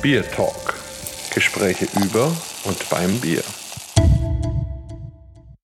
Bier Talk. Gespräche über und beim Bier.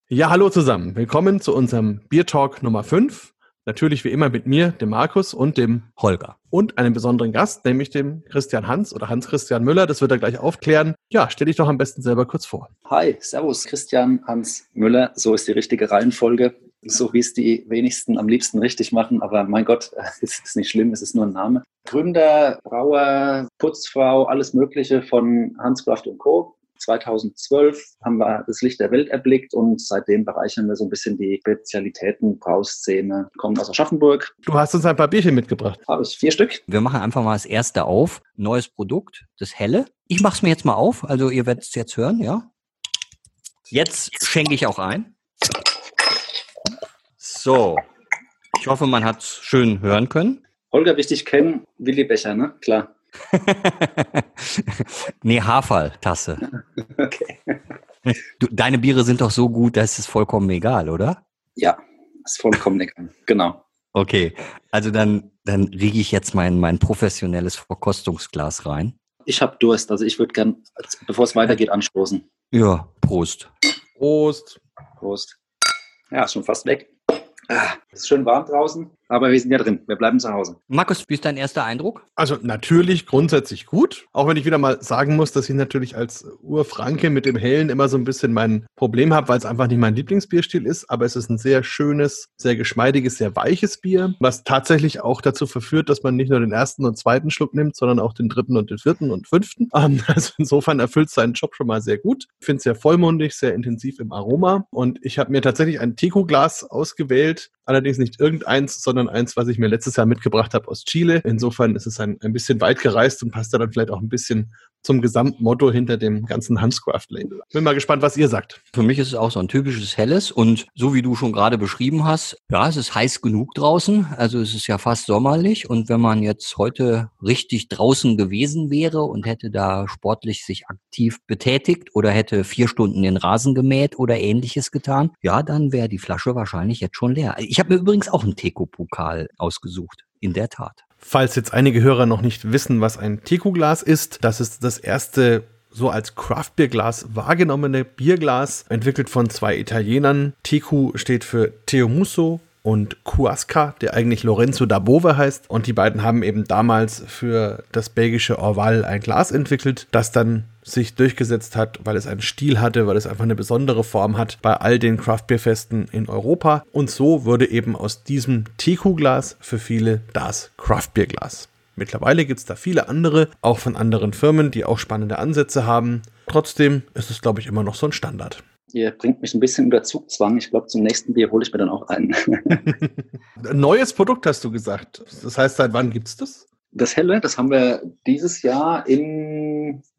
Ja, hallo zusammen. Willkommen zu unserem Bier Talk Nummer 5. Natürlich wie immer mit mir, dem Markus und dem Holger. Und einem besonderen Gast, nämlich dem Christian Hans oder Hans-Christian Müller. Das wird er gleich aufklären. Ja, stell dich doch am besten selber kurz vor. Hi, Servus, Christian Hans Müller. So ist die richtige Reihenfolge. So wie es die wenigsten am liebsten richtig machen. Aber mein Gott, es ist nicht schlimm, es ist nur ein Name. Gründer, Brauer, Putzfrau, alles Mögliche von Hanscraft Co. 2012 haben wir das Licht der Welt erblickt und seitdem bereichern wir so ein bisschen die Spezialitäten, Brauszene. Kommen aus Aschaffenburg. Du hast uns ein paar Bierchen mitgebracht. Habe ich vier Stück. Wir machen einfach mal das erste auf. Neues Produkt, das helle. Ich mache es mir jetzt mal auf. Also ihr werdet es jetzt hören, ja? Jetzt schenke ich auch ein. So. Ich hoffe, man hat es schön hören können. Holger, wichtig kennen, Willi Becher, ne? Klar. nee, Haferl-Tasse. Okay. Du, deine Biere sind doch so gut, dass es vollkommen egal, oder? Ja, ist vollkommen egal. Genau. Okay, also dann, dann riege ich jetzt mein, mein professionelles Verkostungsglas rein. Ich habe Durst, also ich würde gern, bevor es weitergeht, anstoßen. Ja, Prost. Prost. Prost. Ja, ist schon fast weg. Ah, es ist schön warm draußen, aber wir sind ja drin. Wir bleiben zu Hause. Markus, wie ist dein erster Eindruck? Also natürlich grundsätzlich gut. Auch wenn ich wieder mal sagen muss, dass ich natürlich als Urfranke mit dem Hellen immer so ein bisschen mein Problem habe, weil es einfach nicht mein Lieblingsbierstil ist. Aber es ist ein sehr schönes, sehr geschmeidiges, sehr weiches Bier, was tatsächlich auch dazu verführt, dass man nicht nur den ersten und zweiten Schluck nimmt, sondern auch den dritten und den vierten und fünften. Also insofern erfüllt es seinen Job schon mal sehr gut. Ich finde es sehr vollmundig, sehr intensiv im Aroma. Und ich habe mir tatsächlich ein Teco-Glas ausgewählt. Allerdings nicht irgendeins, sondern eins, was ich mir letztes Jahr mitgebracht habe aus Chile. Insofern ist es ein, ein bisschen weit gereist und passt da dann vielleicht auch ein bisschen zum Gesamtmotto hinter dem ganzen Hanscraft-Label. Bin mal gespannt, was ihr sagt. Für mich ist es auch so ein typisches Helles und so wie du schon gerade beschrieben hast, ja, es ist heiß genug draußen, also es ist ja fast sommerlich und wenn man jetzt heute richtig draußen gewesen wäre und hätte da sportlich sich aktiv betätigt oder hätte vier Stunden den Rasen gemäht oder ähnliches getan, ja, dann wäre die Flasche wahrscheinlich jetzt schon leer. Habe mir übrigens auch einen Teko-Pokal ausgesucht, in der Tat. Falls jetzt einige Hörer noch nicht wissen, was ein Teku-Glas ist, das ist das erste so als Craft-Bier-Glas wahrgenommene Bierglas, entwickelt von zwei Italienern. Teku steht für Teomuso und Cuasca, der eigentlich Lorenzo da Bove heißt. Und die beiden haben eben damals für das belgische Orval ein Glas entwickelt, das dann sich durchgesetzt hat, weil es einen Stil hatte, weil es einfach eine besondere Form hat bei all den Craftbeer-Festen in Europa. Und so wurde eben aus diesem Teku-Glas für viele das Craftbeer-Glas. Mittlerweile gibt es da viele andere, auch von anderen Firmen, die auch spannende Ansätze haben. Trotzdem ist es, glaube ich, immer noch so ein Standard. Ihr bringt mich ein bisschen unter Zugzwang. Ich glaube, zum nächsten Bier hole ich mir dann auch einen. Neues Produkt hast du gesagt. Das heißt, seit wann gibt es das? Das Helle, das haben wir dieses Jahr im,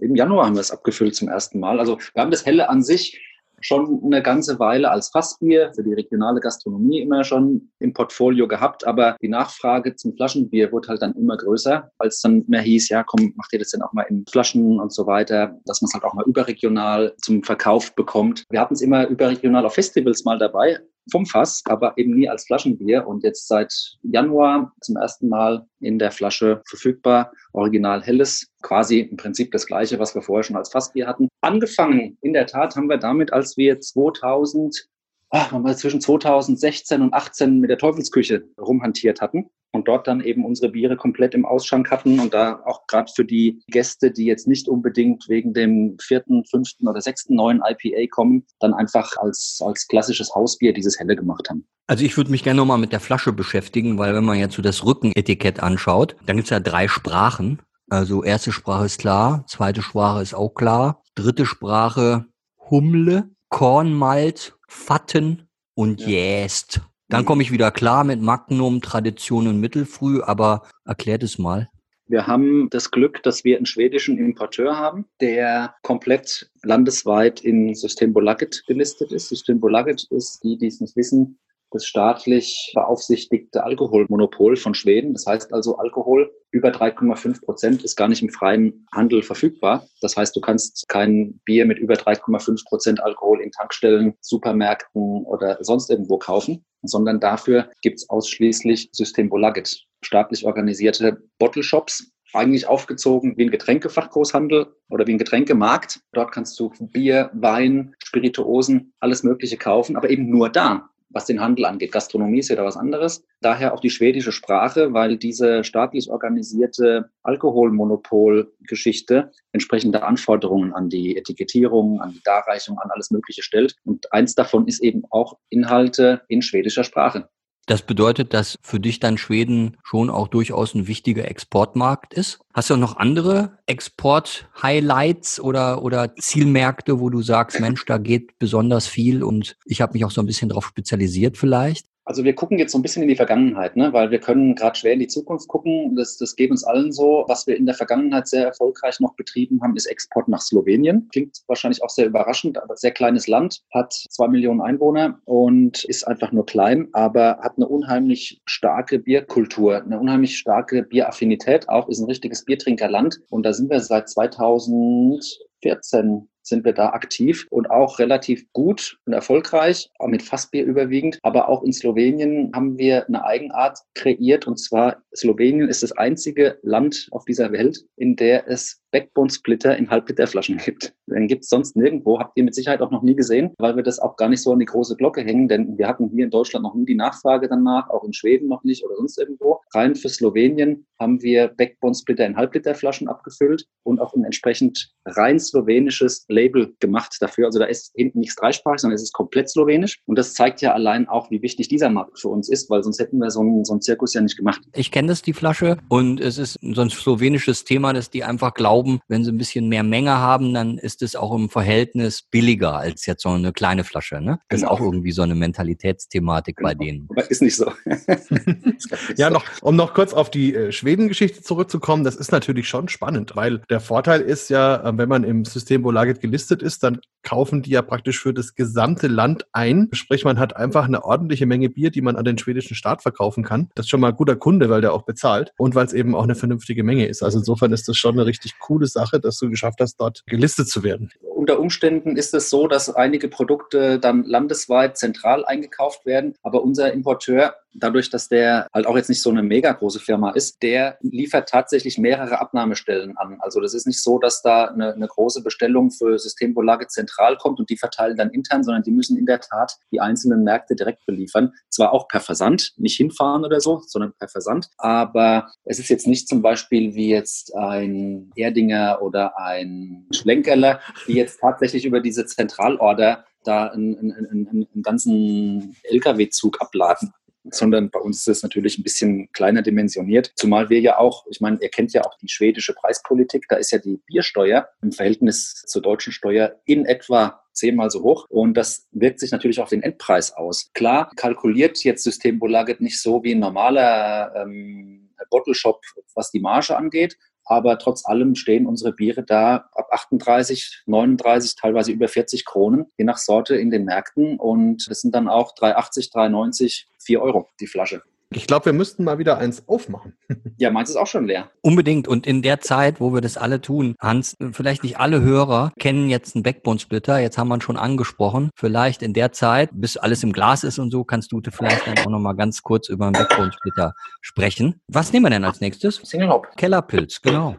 im Januar haben wir es abgefüllt zum ersten Mal. Also wir haben das Helle an sich schon eine ganze Weile als Fassbier für die regionale Gastronomie immer schon im Portfolio gehabt, aber die Nachfrage zum Flaschenbier wurde halt dann immer größer, als dann mehr hieß, ja komm, macht ihr das denn auch mal in Flaschen und so weiter, dass man es halt auch mal überregional zum Verkauf bekommt. Wir hatten es immer überregional auf Festivals mal dabei, vom Fass, aber eben nie als Flaschenbier und jetzt seit Januar zum ersten Mal in der Flasche verfügbar. Original Helles, quasi im Prinzip das gleiche, was wir vorher schon als Fassbier hatten. Angefangen, in der Tat, haben wir damit, als wir 2000 ach, wenn wir zwischen 2016 und 18 mit der Teufelsküche rumhantiert hatten und dort dann eben unsere Biere komplett im Ausschank hatten und da auch gerade für die Gäste, die jetzt nicht unbedingt wegen dem vierten, fünften oder sechsten neuen IPA kommen, dann einfach als, als klassisches Hausbier dieses Helle gemacht haben. Also ich würde mich gerne nochmal mit der Flasche beschäftigen, weil wenn man jetzt so das Rückenetikett anschaut, dann gibt's ja drei Sprachen. Also erste Sprache ist klar, zweite Sprache ist auch klar, dritte Sprache Humle, Kornmalt, Fatten und ja. Jäst. Dann komme ich wieder klar mit Magnum, Tradition und Mittelfrüh, aber erklärt es mal. Wir haben das Glück, dass wir einen schwedischen Importeur haben, der komplett landesweit in Systembolaget gelistet ist. Systembolaget ist, die, die es nicht wissen, das staatlich beaufsichtigte Alkoholmonopol von Schweden. Das heißt also, Alkohol über 3,5 Prozent ist gar nicht im freien Handel verfügbar. Das heißt, du kannst kein Bier mit über 3,5 Prozent Alkohol in Tankstellen, Supermärkten oder sonst irgendwo kaufen, sondern dafür gibt es ausschließlich Systembolaget, staatlich organisierte Bottle Shops, eigentlich aufgezogen wie ein Getränkefachgroßhandel oder wie ein Getränkemarkt. Dort kannst du Bier, Wein, Spirituosen, alles Mögliche kaufen, aber eben nur da was den Handel angeht. Gastronomie ist ja da was anderes. Daher auch die schwedische Sprache, weil diese staatlich organisierte Alkoholmonopolgeschichte entsprechende Anforderungen an die Etikettierung, an die Darreichung, an alles Mögliche stellt. Und eins davon ist eben auch Inhalte in schwedischer Sprache. Das bedeutet, dass für dich dann Schweden schon auch durchaus ein wichtiger Exportmarkt ist. Hast du noch andere Export-Highlights oder, oder Zielmärkte, wo du sagst, Mensch, da geht besonders viel und ich habe mich auch so ein bisschen darauf spezialisiert vielleicht? Also wir gucken jetzt so ein bisschen in die Vergangenheit, ne? weil wir können gerade schwer in die Zukunft gucken. Das, das geht uns allen so. Was wir in der Vergangenheit sehr erfolgreich noch betrieben haben, ist Export nach Slowenien. Klingt wahrscheinlich auch sehr überraschend, aber sehr kleines Land, hat zwei Millionen Einwohner und ist einfach nur klein, aber hat eine unheimlich starke Bierkultur, eine unheimlich starke Bieraffinität auch, ist ein richtiges Biertrinkerland. Und da sind wir seit 2014 sind wir da aktiv und auch relativ gut und erfolgreich, auch mit Fassbier überwiegend. Aber auch in Slowenien haben wir eine Eigenart kreiert und zwar Slowenien ist das einzige Land auf dieser Welt, in der es Backbone-Splitter in Halbliterflaschen gibt. Den gibt es sonst nirgendwo. Habt ihr mit Sicherheit auch noch nie gesehen, weil wir das auch gar nicht so an die große Glocke hängen, denn wir hatten hier in Deutschland noch nie die Nachfrage danach, auch in Schweden noch nicht oder sonst irgendwo. Rein für Slowenien haben wir Backbone-Splitter in Halbliterflaschen abgefüllt und auch ein entsprechend rein slowenisches Label gemacht dafür. Also da ist hinten nichts dreisprachig, sondern es ist komplett slowenisch. Und das zeigt ja allein auch, wie wichtig dieser Markt für uns ist, weil sonst hätten wir so einen, so einen Zirkus ja nicht gemacht. Ich kenne das, die Flasche, und es ist so ein slowenisches Thema, dass die einfach glauben, glauben, wenn sie ein bisschen mehr Menge haben, dann ist es auch im Verhältnis billiger als jetzt so eine kleine Flasche. Ne? Das genau. ist auch irgendwie so eine Mentalitätsthematik genau. bei denen. Aber ist nicht so. ja, noch, um noch kurz auf die äh, Schweden-Geschichte zurückzukommen, das ist natürlich schon spannend, weil der Vorteil ist ja, äh, wenn man im System Volaget gelistet ist, dann kaufen die ja praktisch für das gesamte Land ein. Sprich, man hat einfach eine ordentliche Menge Bier, die man an den schwedischen Staat verkaufen kann. Das ist schon mal ein guter Kunde, weil der auch bezahlt und weil es eben auch eine vernünftige Menge ist. Also insofern ist das schon eine richtig coole Sache, dass du geschafft hast, dort gelistet zu werden. Unter Umständen ist es so, dass einige Produkte dann landesweit zentral eingekauft werden, aber unser Importeur dadurch, dass der halt auch jetzt nicht so eine mega große Firma ist, der liefert tatsächlich mehrere Abnahmestellen an. Also das ist nicht so, dass da eine, eine große Bestellung für Systembolage zentral kommt und die verteilen dann intern, sondern die müssen in der Tat die einzelnen Märkte direkt beliefern. Zwar auch per Versand, nicht hinfahren oder so, sondern per Versand. Aber es ist jetzt nicht zum Beispiel wie jetzt ein Erdinger oder ein Schlenkerler, die jetzt tatsächlich über diese Zentralorder da einen, einen, einen ganzen Lkw-Zug abladen sondern bei uns ist es natürlich ein bisschen kleiner dimensioniert. Zumal wir ja auch, ich meine, ihr kennt ja auch die schwedische Preispolitik, da ist ja die Biersteuer im Verhältnis zur deutschen Steuer in etwa zehnmal so hoch und das wirkt sich natürlich auf den Endpreis aus. Klar, kalkuliert jetzt Systembolaget nicht so wie ein normaler ähm, Bottle Shop, was die Marge angeht, aber trotz allem stehen unsere Biere da ab 38, 39, teilweise über 40 Kronen, je nach Sorte in den Märkten. Und das sind dann auch 3,80, 3,90, 4 Euro die Flasche. Ich glaube, wir müssten mal wieder eins aufmachen. ja, meins ist auch schon leer. Unbedingt. Und in der Zeit, wo wir das alle tun, Hans, vielleicht nicht alle Hörer kennen jetzt einen Backbone-Splitter. Jetzt haben wir ihn schon angesprochen. Vielleicht in der Zeit, bis alles im Glas ist und so, kannst du vielleicht dann auch noch mal ganz kurz über einen Backbone-Splitter sprechen. Was nehmen wir denn als nächstes? Single Hop. Kellerpilz, genau.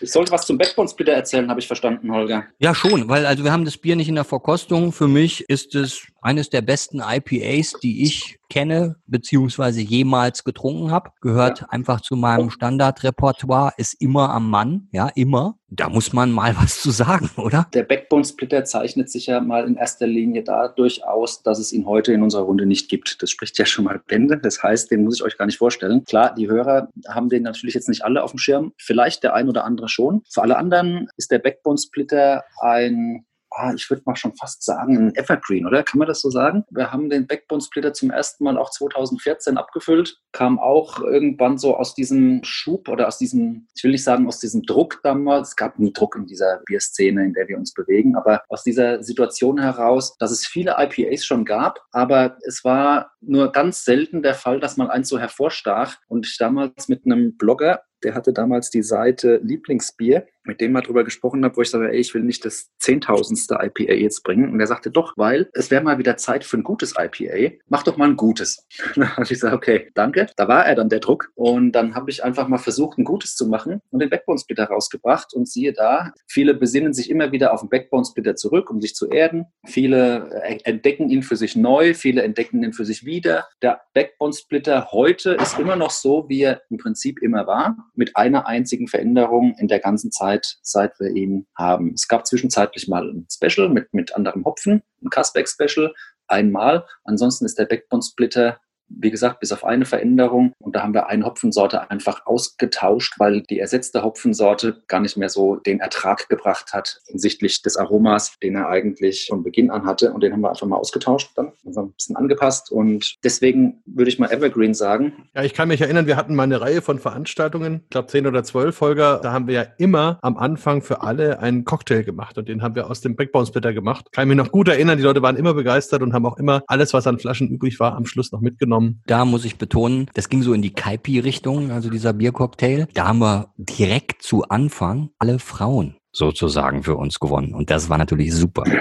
Ich sollte was zum Backbone-Splitter erzählen, habe ich verstanden, Holger. Ja, schon, weil also wir haben das Bier nicht in der Verkostung. Für mich ist es eines der besten IPAs, die ich kenne, beziehungsweise jemals getrunken habe. Gehört ja. einfach zu meinem Standardrepertoire, ist immer am Mann, ja, immer. Da muss man mal was zu sagen, oder? Der Backbone Splitter zeichnet sich ja mal in erster Linie dadurch aus, dass es ihn heute in unserer Runde nicht gibt. Das spricht ja schon mal Bände. Das heißt, den muss ich euch gar nicht vorstellen. Klar, die Hörer haben den natürlich jetzt nicht alle auf dem Schirm. Vielleicht der ein oder andere schon. Für alle anderen ist der Backbone Splitter ein ah, ich würde mal schon fast sagen, ein Evergreen, oder? Kann man das so sagen? Wir haben den Backbone Splitter zum ersten Mal auch 2014 abgefüllt, kam auch irgendwann so aus diesem Schub oder aus diesem, ich will nicht sagen aus diesem Druck damals, es gab nie Druck in dieser Bierszene, in der wir uns bewegen, aber aus dieser Situation heraus, dass es viele IPAs schon gab, aber es war nur ganz selten der Fall, dass mal eins so hervorstach und ich damals mit einem Blogger der hatte damals die Seite Lieblingsbier, mit dem mal drüber gesprochen habe, wo ich sage, ey, ich will nicht das zehntausendste IPA jetzt bringen. Und er sagte, doch, weil es wäre mal wieder Zeit für ein gutes IPA. Mach doch mal ein gutes. dann habe ich gesagt, okay, danke. Da war er dann der Druck. Und dann habe ich einfach mal versucht, ein gutes zu machen und den Backbone Splitter rausgebracht. Und siehe da, viele besinnen sich immer wieder auf den Backbone Splitter zurück, um sich zu erden. Viele äh, entdecken ihn für sich neu, viele entdecken ihn für sich wieder. Der Backbone Splitter heute ist immer noch so, wie er im Prinzip immer war, mit einer einzigen Veränderung in der ganzen Zeit, seit wir ihn haben. Es gab zwischenzeitlich mal ein Special mit, mit anderem Hopfen, ein Casbeck Special, einmal. Ansonsten ist der Backbone Splitter wie gesagt, bis auf eine Veränderung. Und da haben wir eine Hopfensorte einfach ausgetauscht, weil die ersetzte Hopfensorte gar nicht mehr so den Ertrag gebracht hat hinsichtlich des Aromas, den er eigentlich von Beginn an hatte. Und den haben wir einfach mal ausgetauscht, dann also ein bisschen angepasst. Und deswegen würde ich mal Evergreen sagen. Ja, ich kann mich erinnern, wir hatten mal eine Reihe von Veranstaltungen, ich glaube zehn oder zwölf Folger. Da haben wir ja immer am Anfang für alle einen Cocktail gemacht und den haben wir aus dem Backbone Splitter gemacht. Kann ich mich noch gut erinnern, die Leute waren immer begeistert und haben auch immer alles, was an Flaschen übrig war, am Schluss noch mitgenommen genommen. Da muss ich betonen, das ging so in die Kaipi-Richtung, also dieser Biercocktail. Da haben wir direkt zu Anfang alle Frauen sozusagen für uns gewonnen. Und das war natürlich super.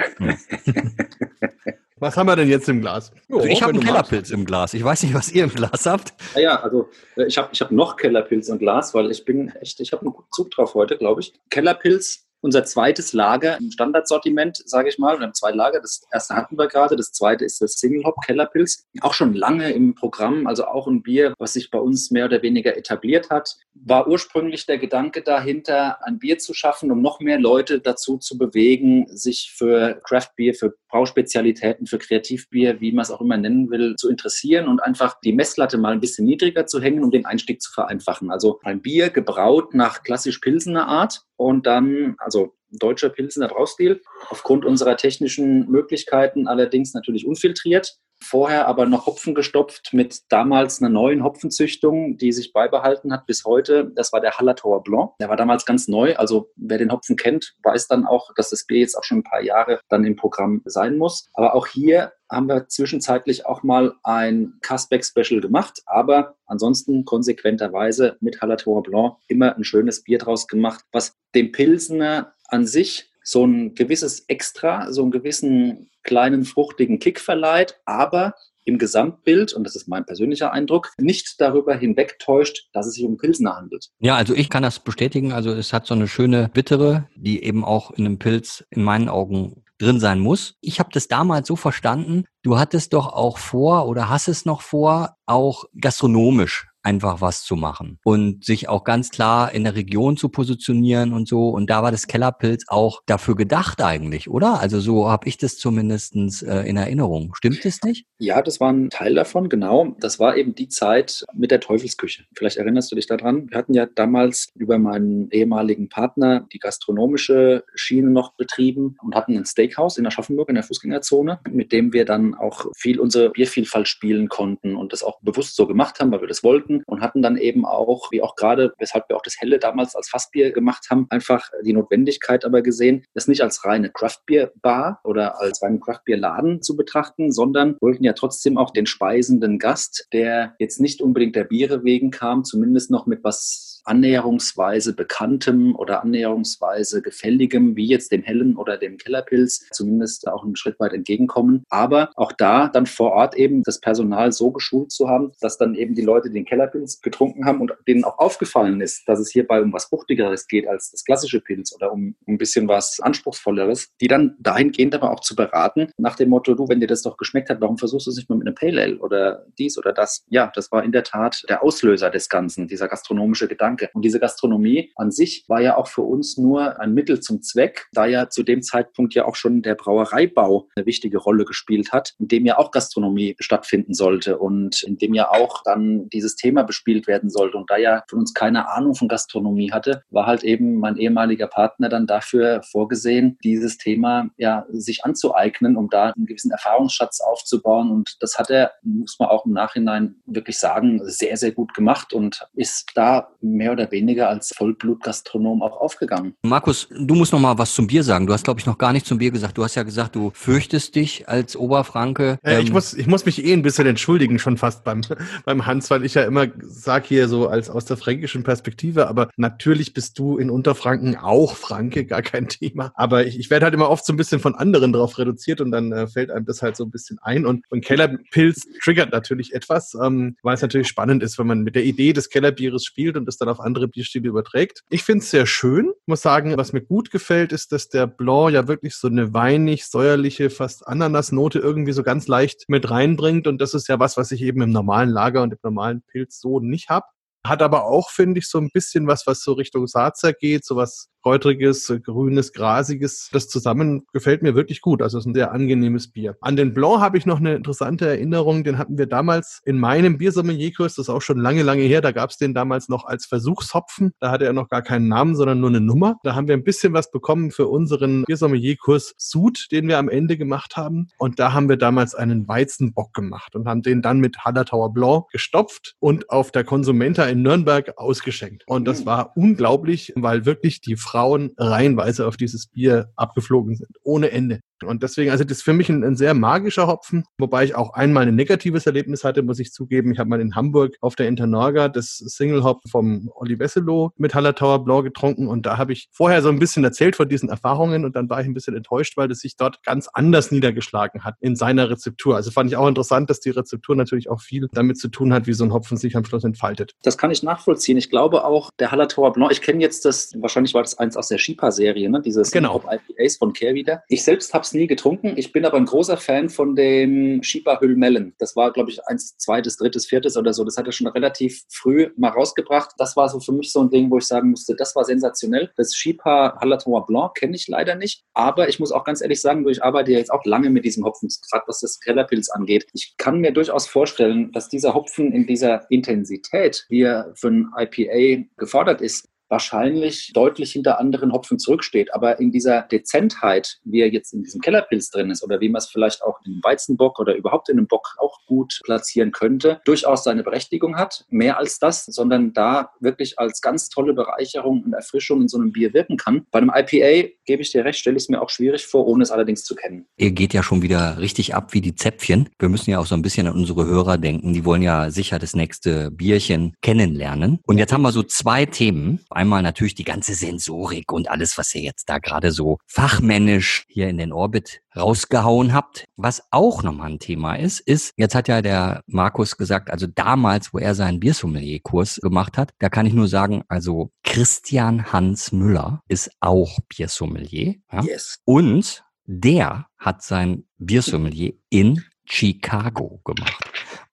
Was haben wir denn jetzt im Glas? Jo, also ich habe einen Kellerpilz im Glas. Ich weiß nicht, was ihr im Glas habt. Ja, ja also äh, ich habe ich hab noch Kellerpilz im Glas, weil ich bin echt, ich habe einen guten Zug drauf heute, glaube ich. Kellerpilz unser zweites Lager im Standardsortiment, sage ich mal. Wir haben zwei Lager. Das erste hatten wir gerade. Das zweite ist das Single Hop Kellerpilz. Auch schon lange im Programm. Also auch ein Bier, was sich bei uns mehr oder weniger etabliert hat. War ursprünglich der Gedanke dahinter, ein Bier zu schaffen, um noch mehr Leute dazu zu bewegen, sich für Craft Beer, für Brauspezialitäten, für Kreativbier, wie man es auch immer nennen will, zu interessieren und einfach die Messlatte mal ein bisschen niedriger zu hängen, um den Einstieg zu vereinfachen. Also ein Bier gebraut nach klassisch Pilsener Art und dann, also deutscher Pilsener Braustil, aufgrund unserer technischen Möglichkeiten allerdings natürlich unfiltriert. Vorher aber noch Hopfen gestopft mit damals einer neuen Hopfenzüchtung, die sich beibehalten hat bis heute. Das war der Hallertauer Blanc. Der war damals ganz neu. Also wer den Hopfen kennt, weiß dann auch, dass das Bier jetzt auch schon ein paar Jahre dann im Programm sein muss. Aber auch hier haben wir zwischenzeitlich auch mal ein Casbeck-Special gemacht, aber ansonsten konsequenterweise mit Hallertauer Blanc immer ein schönes Bier draus gemacht, was dem Pilsener an sich so ein gewisses Extra, so einen gewissen kleinen fruchtigen Kick verleiht, aber im Gesamtbild, und das ist mein persönlicher Eindruck, nicht darüber hinwegtäuscht, dass es sich um Pilsner handelt. Ja, also ich kann das bestätigen. Also es hat so eine schöne bittere, die eben auch in einem Pilz in meinen Augen drin sein muss. Ich habe das damals so verstanden, du hattest doch auch vor oder hast es noch vor, auch gastronomisch einfach was zu machen und sich auch ganz klar in der Region zu positionieren und so. Und da war das Kellerpilz auch dafür gedacht eigentlich, oder? Also so habe ich das zumindestens äh, in Erinnerung. Stimmt es nicht? Ja, das war ein Teil davon, genau. Das war eben die Zeit mit der Teufelsküche. Vielleicht erinnerst du dich daran. Wir hatten ja damals über meinen ehemaligen Partner die gastronomische Schiene noch betrieben und hatten ein Steakhouse in Aschaffenburg in der Fußgängerzone, mit dem wir dann auch viel unsere Biervielfalt spielen konnten und das auch bewusst so gemacht haben, weil wir das wollten und hatten dann eben auch, wie auch gerade, weshalb wir auch das Helle damals als Fassbier gemacht haben, einfach die Notwendigkeit aber gesehen, das nicht als reine Craftbeer-Bar oder als reinen Craftbeer-Laden zu betrachten, sondern wollten ja trotzdem auch den speisenden Gast, der jetzt nicht unbedingt der Biere wegen kam, zumindest noch mit was annäherungsweise bekanntem oder annäherungsweise gefälligem, wie jetzt dem hellen oder dem Kellerpilz, zumindest auch einen Schritt weit entgegenkommen. Aber auch da dann vor Ort eben das Personal so geschult zu haben, dass dann eben die Leute den Kellerpilz getrunken haben und denen auch aufgefallen ist, dass es hierbei um was Fruchtigeres geht als das klassische Pilz oder um ein bisschen was Anspruchsvolleres, die dann dahingehend aber auch zu beraten, nach dem Motto, du, wenn dir das doch geschmeckt hat, warum versuchst du es nicht mal mit einem Pale Ale oder dies oder das? Ja, das war in der Tat der Auslöser des Ganzen, dieser gastronomische Gedanke Gedanke. Und diese Gastronomie an sich war ja auch für uns nur ein Mittel zum Zweck, da ja zu dem Zeitpunkt ja auch schon der Brauereibau eine wichtige Rolle gespielt hat, in dem ja auch Gastronomie stattfinden sollte und in dem ja auch dann dieses Thema bespielt werden sollte. Und da ja von uns keine Ahnung von Gastronomie hatte, war halt eben mein ehemaliger Partner dann dafür vorgesehen, dieses Thema ja sich anzueignen, um da einen gewissen Erfahrungsschatz aufzubauen. Und das hat er, muss man auch im Nachhinein wirklich sagen, sehr, sehr gut gemacht und ist da mehr oder weniger als Vollblutgastronom auch aufgegangen. Markus, du musst noch mal was zum Bier sagen. Du hast, glaube ich, noch gar nicht zum Bier gesagt. Du hast ja gesagt, du fürchtest dich als Oberfranke. Äh, ich, muss, ich muss mich eh ein bisschen entschuldigen, schon fast beim, beim Hans, weil ich ja immer sag hier so als aus der fränkischen Perspektive, aber natürlich bist du in Unterfranken auch Franke, gar kein Thema. Aber ich, ich werde halt immer oft so ein bisschen von anderen drauf reduziert und dann äh, fällt einem das halt so ein bisschen ein. Und, und Kellerpilz triggert natürlich etwas, ähm, weil es natürlich spannend ist, wenn man mit der Idee des Kellerbieres spielt und das dann auf andere Bierstile überträgt. Ich finde es sehr schön. Ich muss sagen, was mir gut gefällt, ist, dass der Blanc ja wirklich so eine weinig, säuerliche, fast Ananasnote irgendwie so ganz leicht mit reinbringt. Und das ist ja was, was ich eben im normalen Lager und im normalen Pilz so nicht habe. Hat aber auch, finde ich, so ein bisschen was, was so Richtung Sazer geht, so was kräutriges, grünes, grasiges. Das zusammen gefällt mir wirklich gut. Also es ist ein sehr angenehmes Bier. An den Blanc habe ich noch eine interessante Erinnerung. Den hatten wir damals in meinem Biersommelierkurs. Das ist auch schon lange, lange her. Da gab es den damals noch als Versuchshopfen. Da hatte er noch gar keinen Namen, sondern nur eine Nummer. Da haben wir ein bisschen was bekommen für unseren Biersommelierkurs Sud, den wir am Ende gemacht haben. Und da haben wir damals einen Weizenbock gemacht und haben den dann mit Hallertauer Blanc gestopft und auf der Konsumenta in Nürnberg ausgeschenkt. Und das mhm. war unglaublich, weil wirklich die Frau Frauen reihenweise auf dieses Bier abgeflogen sind, ohne Ende. Und deswegen, also das ist für mich ein, ein, sehr magischer Hopfen, wobei ich auch einmal ein negatives Erlebnis hatte, muss ich zugeben. Ich habe mal in Hamburg auf der Internorga das Single Hop vom Olli Wesselow mit Hallertauer Blanc getrunken und da habe ich vorher so ein bisschen erzählt von diesen Erfahrungen und dann war ich ein bisschen enttäuscht, weil das sich dort ganz anders niedergeschlagen hat in seiner Rezeptur. Also fand ich auch interessant, dass die Rezeptur natürlich auch viel damit zu tun hat, wie so ein Hopfen sich am Schluss entfaltet. Das kann ich nachvollziehen. Ich glaube auch, der Hallertauer Blanc, ich kenne jetzt das, wahrscheinlich war das eins aus der Shipa-Serie, ne? dieses genau. IPAs von Care wieder. Ich selbst habe es nie getrunken. Ich bin aber ein großer Fan von dem Shiba Hüllmellen. Das war, glaube ich, eins, zweites, drittes, viertes oder so. Das hat er schon relativ früh mal rausgebracht. Das war so für mich so ein Ding, wo ich sagen musste, das war sensationell. Das Shiba Hallertauer Blanc kenne ich leider nicht. Aber ich muss auch ganz ehrlich sagen, ich arbeite ja jetzt auch lange mit diesem Hopfen, gerade was das Kellerpilz angeht. Ich kann mir durchaus vorstellen, dass dieser Hopfen in dieser Intensität, wie er für ein IPA gefordert ist, wahrscheinlich deutlich hinter anderen Hopfen zurücksteht. Aber in dieser Dezentheit, wie er jetzt in diesem Kellerpilz drin ist oder wie man es vielleicht auch in einem Weizenbock oder überhaupt in einem Bock auch gut platzieren könnte, durchaus seine Berechtigung hat. Mehr als das, sondern da wirklich als ganz tolle Bereicherung und Erfrischung in so einem Bier wirken kann. Bei einem IPA, gebe ich dir recht, stelle ich es mir auch schwierig vor, ohne es allerdings zu kennen. Ihr geht ja schon wieder richtig ab wie die Zäpfchen. Wir müssen ja auch so ein bisschen an unsere Hörer denken. Die wollen ja sicher das nächste Bierchen kennenlernen. Und jetzt haben wir so zwei Themen einmal natürlich die ganze Sensorik und alles, was ihr jetzt da gerade so fachmännisch hier in den Orbit rausgehauen habt. Was auch nochmal ein Thema ist, ist, jetzt hat ja der Markus gesagt, also damals, wo er seinen Biersommelier-Kurs gemacht hat, da kann ich nur sagen, also Christian Hans Müller ist auch Biersommelier. Ja? Yes. Und der hat sein Biersommelier in Chicago gemacht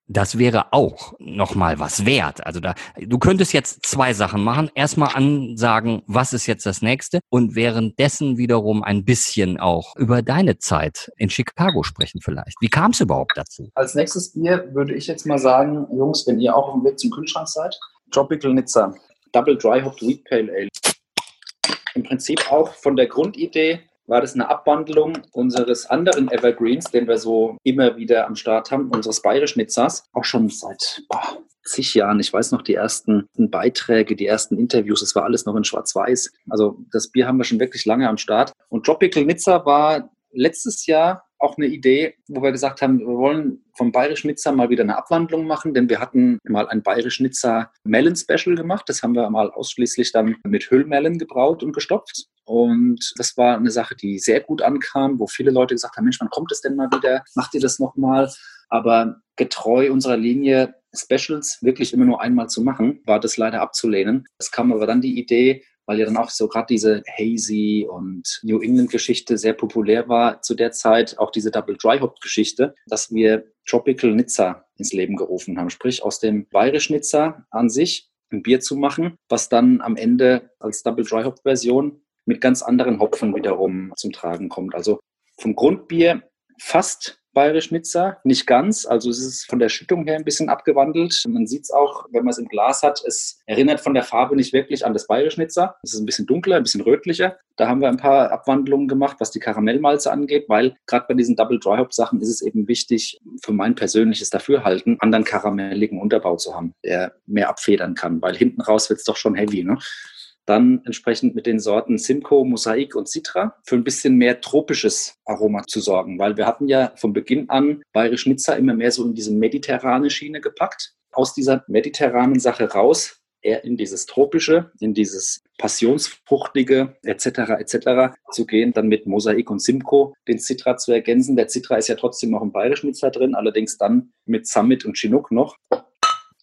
das wäre auch nochmal was wert. Also da, du könntest jetzt zwei Sachen machen. Erstmal ansagen, was ist jetzt das nächste? Und währenddessen wiederum ein bisschen auch über deine Zeit in Chicago sprechen vielleicht. Wie kam es überhaupt dazu? Als nächstes Bier würde ich jetzt mal sagen, Jungs, wenn ihr auch auf dem Weg zum Kühlschrank seid, Tropical Nizza, Double Dry Hopped Wheat Pale Ale. Im Prinzip auch von der Grundidee war das eine Abwandlung unseres anderen Evergreens, den wir so immer wieder am Start haben, unseres Bayerisch-Nitzers, auch schon seit boah, zig Jahren. Ich weiß noch die ersten Beiträge, die ersten Interviews, das war alles noch in Schwarz-Weiß. Also das Bier haben wir schon wirklich lange am Start. Und Tropical Nizza war letztes Jahr auch eine Idee, wo wir gesagt haben, wir wollen vom Bayerisch Nizza mal wieder eine Abwandlung machen, denn wir hatten mal ein Bayerisch Nizza Melon Special gemacht. Das haben wir mal ausschließlich dann mit Hüllmelon gebraut und gestopft. Und das war eine Sache, die sehr gut ankam, wo viele Leute gesagt haben, Mensch, wann kommt es denn mal wieder? Macht ihr das nochmal? Aber getreu unserer Linie, Specials wirklich immer nur einmal zu machen, war das leider abzulehnen. Es kam aber dann die Idee, weil ja dann auch so gerade diese Hazy und New England Geschichte sehr populär war zu der Zeit, auch diese Double Dry Hop Geschichte, dass wir Tropical Nizza ins Leben gerufen haben, sprich aus dem Bayerisch Nizza an sich ein Bier zu machen, was dann am Ende als Double Dry Hop Version mit ganz anderen Hopfen wiederum zum Tragen kommt. Also vom Grundbier fast Bayerisch Nizza. Nicht ganz, also es ist von der Schüttung her ein bisschen abgewandelt. Man sieht es auch, wenn man es im Glas hat, es erinnert von der Farbe nicht wirklich an das Bayerisch Nizza. Es ist ein bisschen dunkler, ein bisschen rötlicher. Da haben wir ein paar Abwandlungen gemacht, was die Karamellmalze angeht, weil gerade bei diesen Double Dry Hop Sachen ist es eben wichtig, für mein persönliches Dafürhalten, anderen karamelligen Unterbau zu haben, der mehr abfedern kann, weil hinten raus wird es doch schon heavy. Ne? Dann entsprechend mit den Sorten Simcoe, Mosaik und Citra für ein bisschen mehr tropisches Aroma zu sorgen, weil wir hatten ja von Beginn an Bayerisch Nizza immer mehr so in diese mediterrane Schiene gepackt. Aus dieser mediterranen Sache raus eher in dieses tropische, in dieses passionsfruchtige etc. etc. zu gehen, dann mit Mosaik und Simcoe den Citra zu ergänzen. Der Citra ist ja trotzdem noch im Bayerischen Nizza drin, allerdings dann mit Summit und Chinook noch.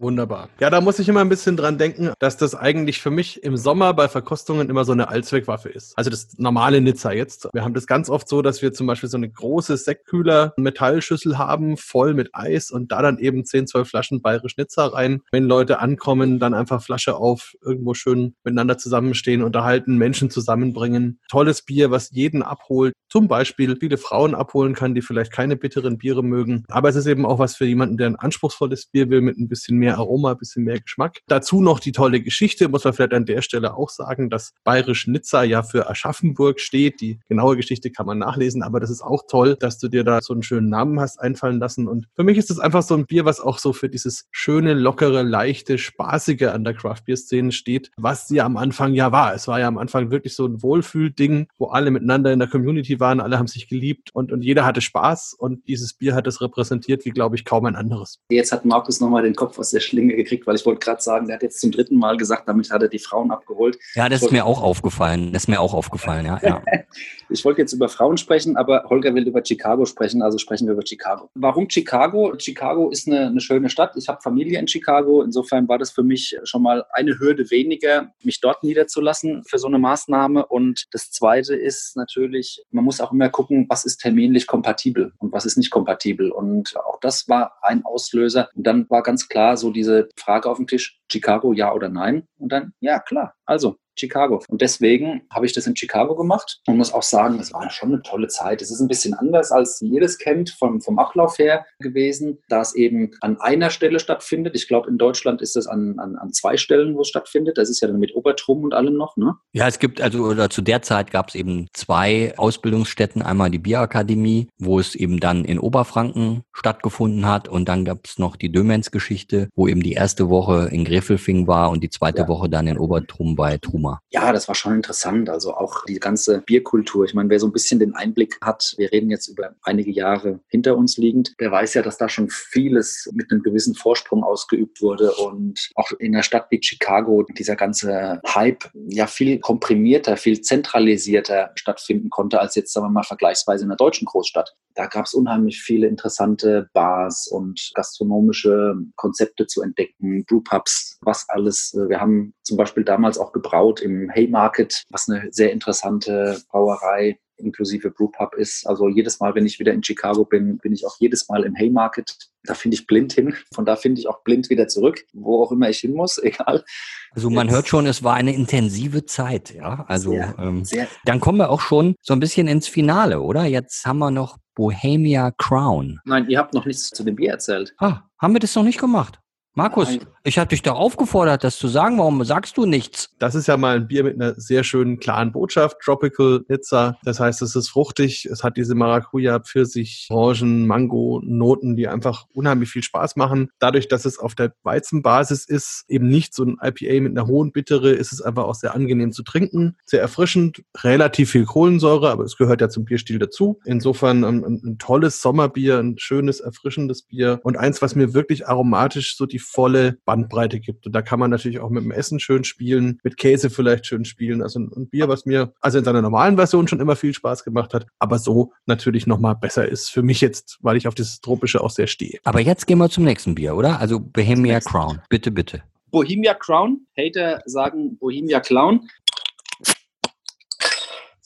Wunderbar. Ja, da muss ich immer ein bisschen dran denken, dass das eigentlich für mich im Sommer bei Verkostungen immer so eine Allzweckwaffe ist. Also das normale Nizza jetzt. Wir haben das ganz oft so, dass wir zum Beispiel so eine große Sektkühler Metallschüssel haben, voll mit Eis und da dann eben 10, 12 Flaschen bayerisch Nizza rein. Wenn Leute ankommen, dann einfach Flasche auf, irgendwo schön miteinander zusammenstehen, unterhalten, Menschen zusammenbringen. Tolles Bier, was jeden abholt. Zum Beispiel viele Frauen abholen kann, die vielleicht keine bitteren Biere mögen. Aber es ist eben auch was für jemanden, der ein anspruchsvolles Bier will mit ein bisschen mehr mehr Aroma, ein bisschen mehr Geschmack. Dazu noch die tolle Geschichte, muss man vielleicht an der Stelle auch sagen, dass Bayerisch Nizza ja für Aschaffenburg steht. Die genaue Geschichte kann man nachlesen, aber das ist auch toll, dass du dir da so einen schönen Namen hast einfallen lassen. Und für mich ist das einfach so ein Bier, was auch so für dieses schöne, lockere, leichte, spaßige an der Craft Beer Szene steht, was sie am Anfang ja war. Es war ja am Anfang wirklich so ein Wohlfühlding, wo alle miteinander in der Community waren, alle haben sich geliebt und, und jeder hatte Spaß und dieses Bier hat es repräsentiert wie, glaube ich, kaum ein anderes. Jetzt hat Markus nochmal den Kopf aus der Schlinge gekriegt, weil ich wollte gerade sagen, der hat jetzt zum dritten Mal gesagt, damit hat er die Frauen abgeholt. Ja, das ist mir auch aufgefallen. Das ist mir auch aufgefallen, ja. ja. ich wollte jetzt über Frauen sprechen, aber Holger will über Chicago sprechen, also sprechen wir über Chicago. Warum Chicago? Chicago ist eine, eine schöne Stadt. Ich habe Familie in Chicago. Insofern war das für mich schon mal eine Hürde weniger, mich dort niederzulassen für so eine Maßnahme. Und das Zweite ist natürlich, man muss auch immer gucken, was ist terminlich kompatibel und was ist nicht kompatibel. Und auch das war ein Auslöser. Und dann war ganz klar so diese Frage auf dem Tisch, Chicago ja oder nein? Und dann, ja, klar. Also, Chicago. Und deswegen habe ich das in Chicago gemacht und muss auch sagen, es war schon eine tolle Zeit. Es ist ein bisschen anders, als ihr das kennt, vom, vom Ablauf her gewesen, da es eben an einer Stelle stattfindet. Ich glaube, in Deutschland ist es an, an, an zwei Stellen, wo es stattfindet. Das ist ja dann mit Obertrum und allem noch, ne? Ja, es gibt, also oder zu der Zeit gab es eben zwei Ausbildungsstätten. Einmal die Bierakademie, wo es eben dann in Oberfranken stattgefunden hat. Und dann gab es noch die Dömens-Geschichte, wo eben die erste Woche in Grefelfing war und die zweite ja. Woche dann in Obertrum bei Truma. Ja, das war schon interessant. Also auch die ganze Bierkultur. Ich meine, wer so ein bisschen den Einblick hat, wir reden jetzt über einige Jahre hinter uns liegend, der weiß ja, dass da schon vieles mit einem gewissen Vorsprung ausgeübt wurde und auch in einer Stadt wie Chicago dieser ganze Hype ja viel komprimierter, viel zentralisierter stattfinden konnte als jetzt, sagen wir mal, vergleichsweise in einer deutschen Großstadt. Da gab es unheimlich viele interessante Bars und gastronomische Konzepte zu entdecken, Brewpubs, was alles. Wir haben zum Beispiel damals auch gebraut im Haymarket, was eine sehr interessante Brauerei inklusive Brewpub ist. Also jedes Mal, wenn ich wieder in Chicago bin, bin ich auch jedes Mal im Haymarket. Da finde ich blind hin. Von da finde ich auch blind wieder zurück, wo auch immer ich hin muss, egal. Also man hört schon, es war eine intensive Zeit, ja. Also sehr, ähm, sehr. dann kommen wir auch schon so ein bisschen ins Finale, oder? Jetzt haben wir noch Bohemia Crown. Nein, ihr habt noch nichts zu dem Bier erzählt. Ah, haben wir das noch nicht gemacht? Markus, Nein. Ich habe dich doch aufgefordert, das zu sagen. Warum sagst du nichts? Das ist ja mal ein Bier mit einer sehr schönen, klaren Botschaft. Tropical Nizza. Das heißt, es ist fruchtig. Es hat diese Maracuja, Pfirsich, Orangen, Mango, Noten, die einfach unheimlich viel Spaß machen. Dadurch, dass es auf der Weizenbasis ist, eben nicht so ein IPA mit einer hohen Bittere, ist es einfach auch sehr angenehm zu trinken. Sehr erfrischend. Relativ viel Kohlensäure, aber es gehört ja zum Bierstil dazu. Insofern ein, ein, ein tolles Sommerbier, ein schönes, erfrischendes Bier und eins, was mir wirklich aromatisch so die volle Bandbreite gibt. Und da kann man natürlich auch mit dem Essen schön spielen, mit Käse vielleicht schön spielen. Also ein, Bier, was mir also in seiner normalen Version schon immer viel Spaß gemacht hat, aber so natürlich nochmal besser ist für mich jetzt, weil ich auf dieses Tropische auch sehr stehe. Aber jetzt gehen wir zum nächsten Bier, oder? Also Bohemia Crown. Bitte, bitte. Bohemia Crown. Hater sagen Bohemia Clown.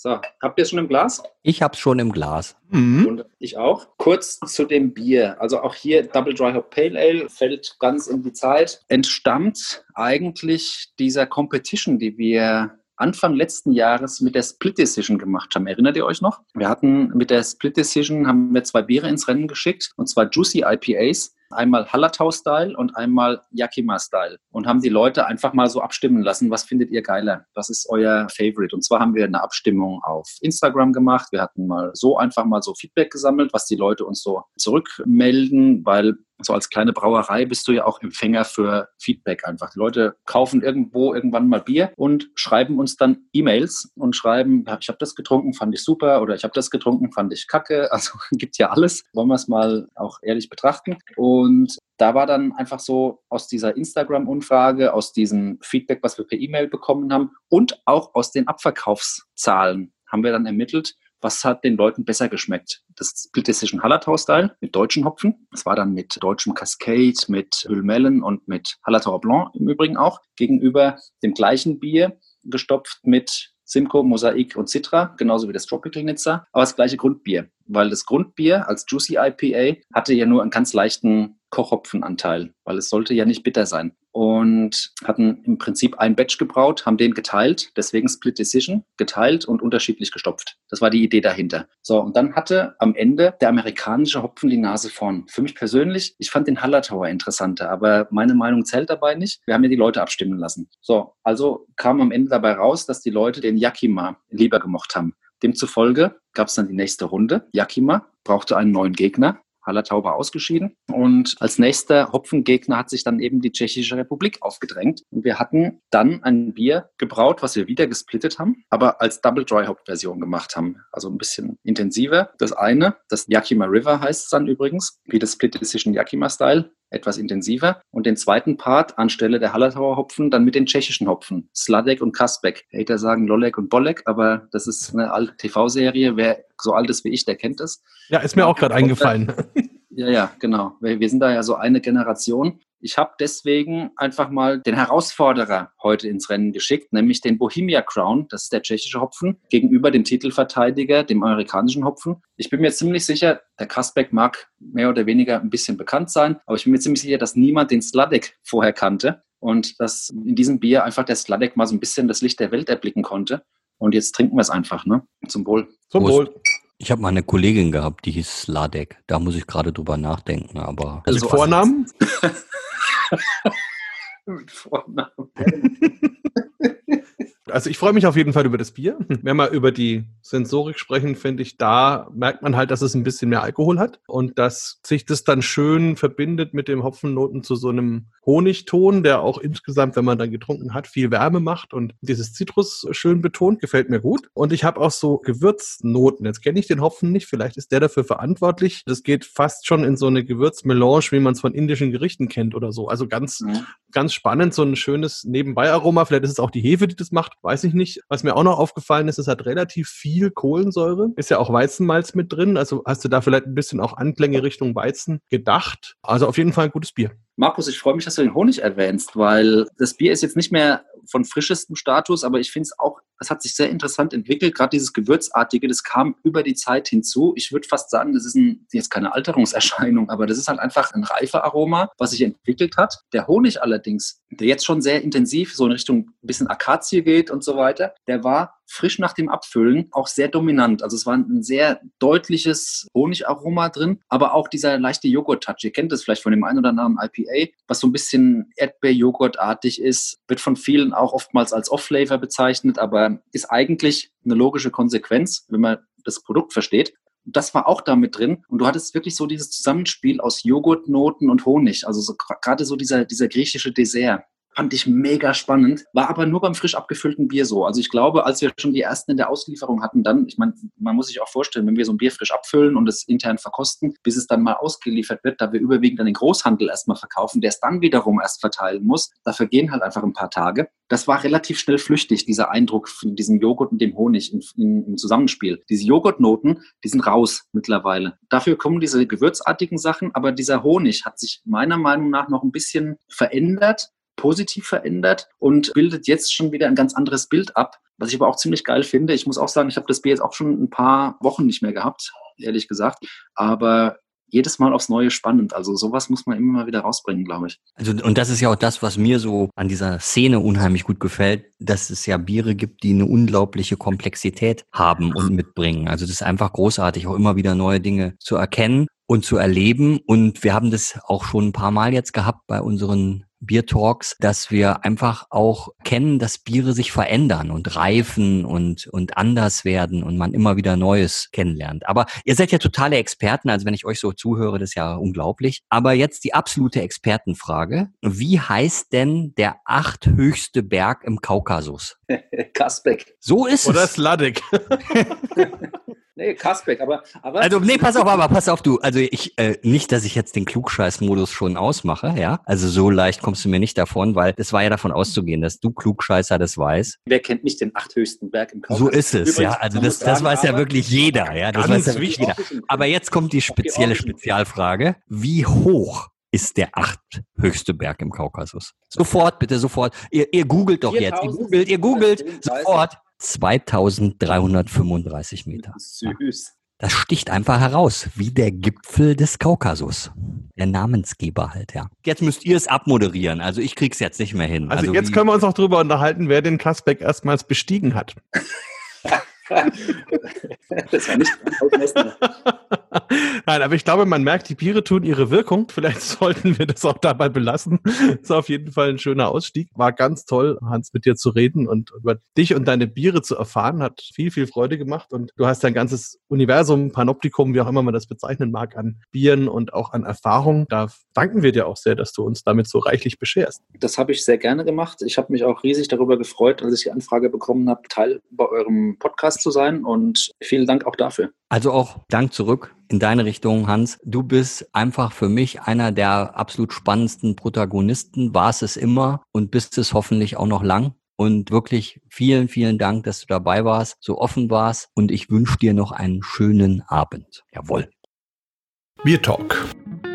So, habt ihr es schon im Glas? Ich habe es schon im Glas. Mhm. Und ich auch. Kurz zu dem Bier. Also auch hier Double Dry Hop Pale Ale fällt ganz in die Zeit. Entstammt eigentlich dieser Competition, die wir Anfang letzten Jahres mit der Split Decision gemacht haben. Erinnert ihr euch noch? Wir hatten mit der Split Decision haben wir zwei Biere ins Rennen geschickt und zwar Juicy IPAs einmal Hallertau-Style und einmal Yakima-Style und haben die Leute einfach mal so abstimmen lassen, was findet ihr geiler? Was ist euer Favorite? Und zwar haben wir eine Abstimmung auf Instagram gemacht. Wir hatten mal so einfach mal so Feedback gesammelt, was die Leute uns so zurückmelden, weil so als kleine Brauerei bist du ja auch Empfänger für Feedback einfach. Die Leute kaufen irgendwo irgendwann mal Bier und schreiben uns dann E-Mails und schreiben, ich habe das getrunken, fand ich super oder ich habe das getrunken, fand ich kacke. Also gibt ja alles. Wollen wir es mal auch ehrlich betrachten. Und da war dann einfach so aus dieser Instagram-Umfrage, aus diesem Feedback, was wir per E-Mail bekommen haben und auch aus den Abverkaufszahlen haben wir dann ermittelt, was hat den Leuten besser geschmeckt? Das Split Decision Hallertau Style mit deutschen Hopfen. Das war dann mit deutschem Cascade, mit Hüllmellen und mit Hallertauer Blanc im Übrigen auch gegenüber dem gleichen Bier gestopft mit Simcoe, Mosaik und Citra, genauso wie das Tropical Nizza, aber das gleiche Grundbier, weil das Grundbier als Juicy IPA hatte ja nur einen ganz leichten Kochhopfenanteil, weil es sollte ja nicht bitter sein. Und hatten im Prinzip ein Batch gebraut, haben den geteilt, deswegen Split Decision, geteilt und unterschiedlich gestopft. Das war die Idee dahinter. So, und dann hatte am Ende der amerikanische Hopfen die Nase vorn. Für mich persönlich, ich fand den Hallertauer interessanter, aber meine Meinung zählt dabei nicht. Wir haben ja die Leute abstimmen lassen. So, also kam am Ende dabei raus, dass die Leute den Yakima lieber gemocht haben. Demzufolge gab es dann die nächste Runde. Yakima brauchte einen neuen Gegner. Hallertau war ausgeschieden. Und als nächster Hopfengegner hat sich dann eben die Tschechische Republik aufgedrängt. Und wir hatten dann ein Bier gebraut, was wir wieder gesplittet haben, aber als Double Dry Hop Version gemacht haben. Also ein bisschen intensiver. Das eine, das Yakima River heißt es dann übrigens, wie das Split Decision Yakima Style etwas intensiver. Und den zweiten Part anstelle der Hallertauer Hopfen dann mit den tschechischen Hopfen, Sladek und Kaspek. Hater sagen Lolek und Bolek, aber das ist eine alte TV-Serie. Wer so alt ist wie ich, der kennt es. Ja, ist mir auch gerade eingefallen. Ja, ja, genau. Wir, wir sind da ja so eine Generation. Ich habe deswegen einfach mal den Herausforderer heute ins Rennen geschickt, nämlich den Bohemia Crown, das ist der tschechische Hopfen, gegenüber dem Titelverteidiger, dem amerikanischen Hopfen. Ich bin mir ziemlich sicher, der Kasbeck mag mehr oder weniger ein bisschen bekannt sein, aber ich bin mir ziemlich sicher, dass niemand den Sladek vorher kannte und dass in diesem Bier einfach der Sladek mal so ein bisschen das Licht der Welt erblicken konnte. Und jetzt trinken wir es einfach, ne? Zum Wohl. Zum Wohl. Ich habe mal eine Kollegin gehabt, die hieß Sladek. Da muss ich gerade drüber nachdenken, aber. Also Vornamen? Mit Vornamen. Also ich freue mich auf jeden Fall über das Bier. Wenn wir über die Sensorik sprechen, finde ich, da merkt man halt, dass es ein bisschen mehr Alkohol hat und dass sich das dann schön verbindet mit dem Hopfennoten zu so einem Honigton, der auch insgesamt, wenn man dann getrunken hat, viel Wärme macht und dieses Zitrus schön betont, gefällt mir gut. Und ich habe auch so Gewürznoten. Jetzt kenne ich den Hopfen nicht, vielleicht ist der dafür verantwortlich. Das geht fast schon in so eine Gewürzmelange, wie man es von indischen Gerichten kennt oder so. Also ganz, ja. ganz spannend, so ein schönes Nebenbei-Aroma. Vielleicht ist es auch die Hefe, die das macht weiß ich nicht. Was mir auch noch aufgefallen ist, es hat relativ viel Kohlensäure. Ist ja auch Weizenmalz mit drin. Also hast du da vielleicht ein bisschen auch Anklänge Richtung Weizen gedacht. Also auf jeden Fall ein gutes Bier. Markus, ich freue mich, dass du den Honig erwähnst, weil das Bier ist jetzt nicht mehr von frischestem Status, aber ich finde es auch, es hat sich sehr interessant entwickelt. Gerade dieses Gewürzartige, das kam über die Zeit hinzu. Ich würde fast sagen, das ist ein, jetzt keine Alterungserscheinung, aber das ist halt einfach ein reifer Aroma, was sich entwickelt hat. Der Honig allerdings, der jetzt schon sehr intensiv so in Richtung ein bisschen Akazie geht und so weiter, der war frisch nach dem Abfüllen auch sehr dominant. Also es war ein sehr deutliches Honigaroma drin, aber auch dieser leichte Joghurt-Touch. Ihr kennt das vielleicht von dem einen oder anderen IPA, was so ein bisschen Erdbeer-Joghurt-artig ist, wird von vielen auch oftmals als Off-Flavor bezeichnet, aber ist eigentlich eine logische Konsequenz, wenn man das Produkt versteht. Das war auch da mit drin. Und du hattest wirklich so dieses Zusammenspiel aus Joghurtnoten und Honig. Also so, gerade so dieser, dieser griechische Dessert. Fand ich mega spannend. War aber nur beim frisch abgefüllten Bier so. Also ich glaube, als wir schon die ersten in der Auslieferung hatten, dann, ich meine, man muss sich auch vorstellen, wenn wir so ein Bier frisch abfüllen und es intern verkosten, bis es dann mal ausgeliefert wird, da wir überwiegend an den Großhandel erstmal verkaufen, der es dann wiederum erst verteilen muss, da vergehen halt einfach ein paar Tage. Das war relativ schnell flüchtig, dieser Eindruck von diesem Joghurt und dem Honig in, in, im Zusammenspiel. Diese Joghurtnoten, die sind raus mittlerweile. Dafür kommen diese gewürzartigen Sachen, aber dieser Honig hat sich meiner Meinung nach noch ein bisschen verändert positiv verändert und bildet jetzt schon wieder ein ganz anderes Bild ab. Was ich aber auch ziemlich geil finde, ich muss auch sagen, ich habe das Bier jetzt auch schon ein paar Wochen nicht mehr gehabt, ehrlich gesagt. Aber jedes Mal aufs Neue spannend. Also sowas muss man immer mal wieder rausbringen, glaube ich. Also, und das ist ja auch das, was mir so an dieser Szene unheimlich gut gefällt, dass es ja Biere gibt, die eine unglaubliche Komplexität haben und mitbringen. Also das ist einfach großartig, auch immer wieder neue Dinge zu erkennen und zu erleben. Und wir haben das auch schon ein paar Mal jetzt gehabt bei unseren Bier-Talks, dass wir einfach auch kennen, dass Biere sich verändern und reifen und, und anders werden und man immer wieder Neues kennenlernt. Aber ihr seid ja totale Experten, also wenn ich euch so zuhöre, das ist ja unglaublich. Aber jetzt die absolute Expertenfrage. Wie heißt denn der achthöchste Berg im Kaukasus? Kasbeck. So ist Oder es. Sladek. Nee, Kasbeck, aber, aber. Also, nee, pass auf, aber pass auf, du. Also ich, äh, nicht, dass ich jetzt den Klugscheiß-Modus schon ausmache, ja. Also so leicht kommst du mir nicht davon, weil es war ja davon auszugehen, dass du Klugscheißer das weißt. wer kennt nicht den achthöchsten Berg im Kaukasus? So ist es, Übrigens, ja. Also das, das weiß ja wirklich jeder, ja. Das weiß ja wirklich jeder. Aber jetzt kommt die spezielle Spezialfrage. Wie hoch ist der achthöchste Berg im Kaukasus? Sofort, bitte, sofort. Ihr, ihr googelt doch jetzt. Ihr googelt, ihr googelt. Sofort. 2335 Meter. Süß. Das sticht einfach heraus, wie der Gipfel des Kaukasus. Der Namensgeber halt, ja. Jetzt müsst ihr es abmoderieren. Also ich krieg's jetzt nicht mehr hin. Also, jetzt wie- können wir uns auch drüber unterhalten, wer den Kasbeck erstmals bestiegen hat. das war nicht. Nein, aber ich glaube, man merkt, die Biere tun ihre Wirkung. Vielleicht sollten wir das auch dabei belassen. ist auf jeden Fall ein schöner Ausstieg. War ganz toll, Hans, mit dir zu reden und über dich und deine Biere zu erfahren. Hat viel, viel Freude gemacht. Und du hast dein ganzes Universum, Panoptikum, wie auch immer man das bezeichnen mag, an Bieren und auch an Erfahrung. Da danken wir dir auch sehr, dass du uns damit so reichlich bescherst. Das habe ich sehr gerne gemacht. Ich habe mich auch riesig darüber gefreut, als ich die Anfrage bekommen habe, Teil bei eurem Podcast zu sein. Und vielen Dank auch dafür. Also auch Dank zurück in deine Richtung, Hans. Du bist einfach für mich einer der absolut spannendsten Protagonisten, warst es immer und bist es hoffentlich auch noch lang. Und wirklich vielen, vielen Dank, dass du dabei warst, so offen warst. Und ich wünsche dir noch einen schönen Abend. Jawohl. Bier Talk,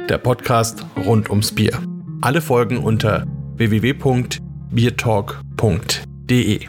der Podcast rund ums Bier. Alle Folgen unter www.biertalk.de.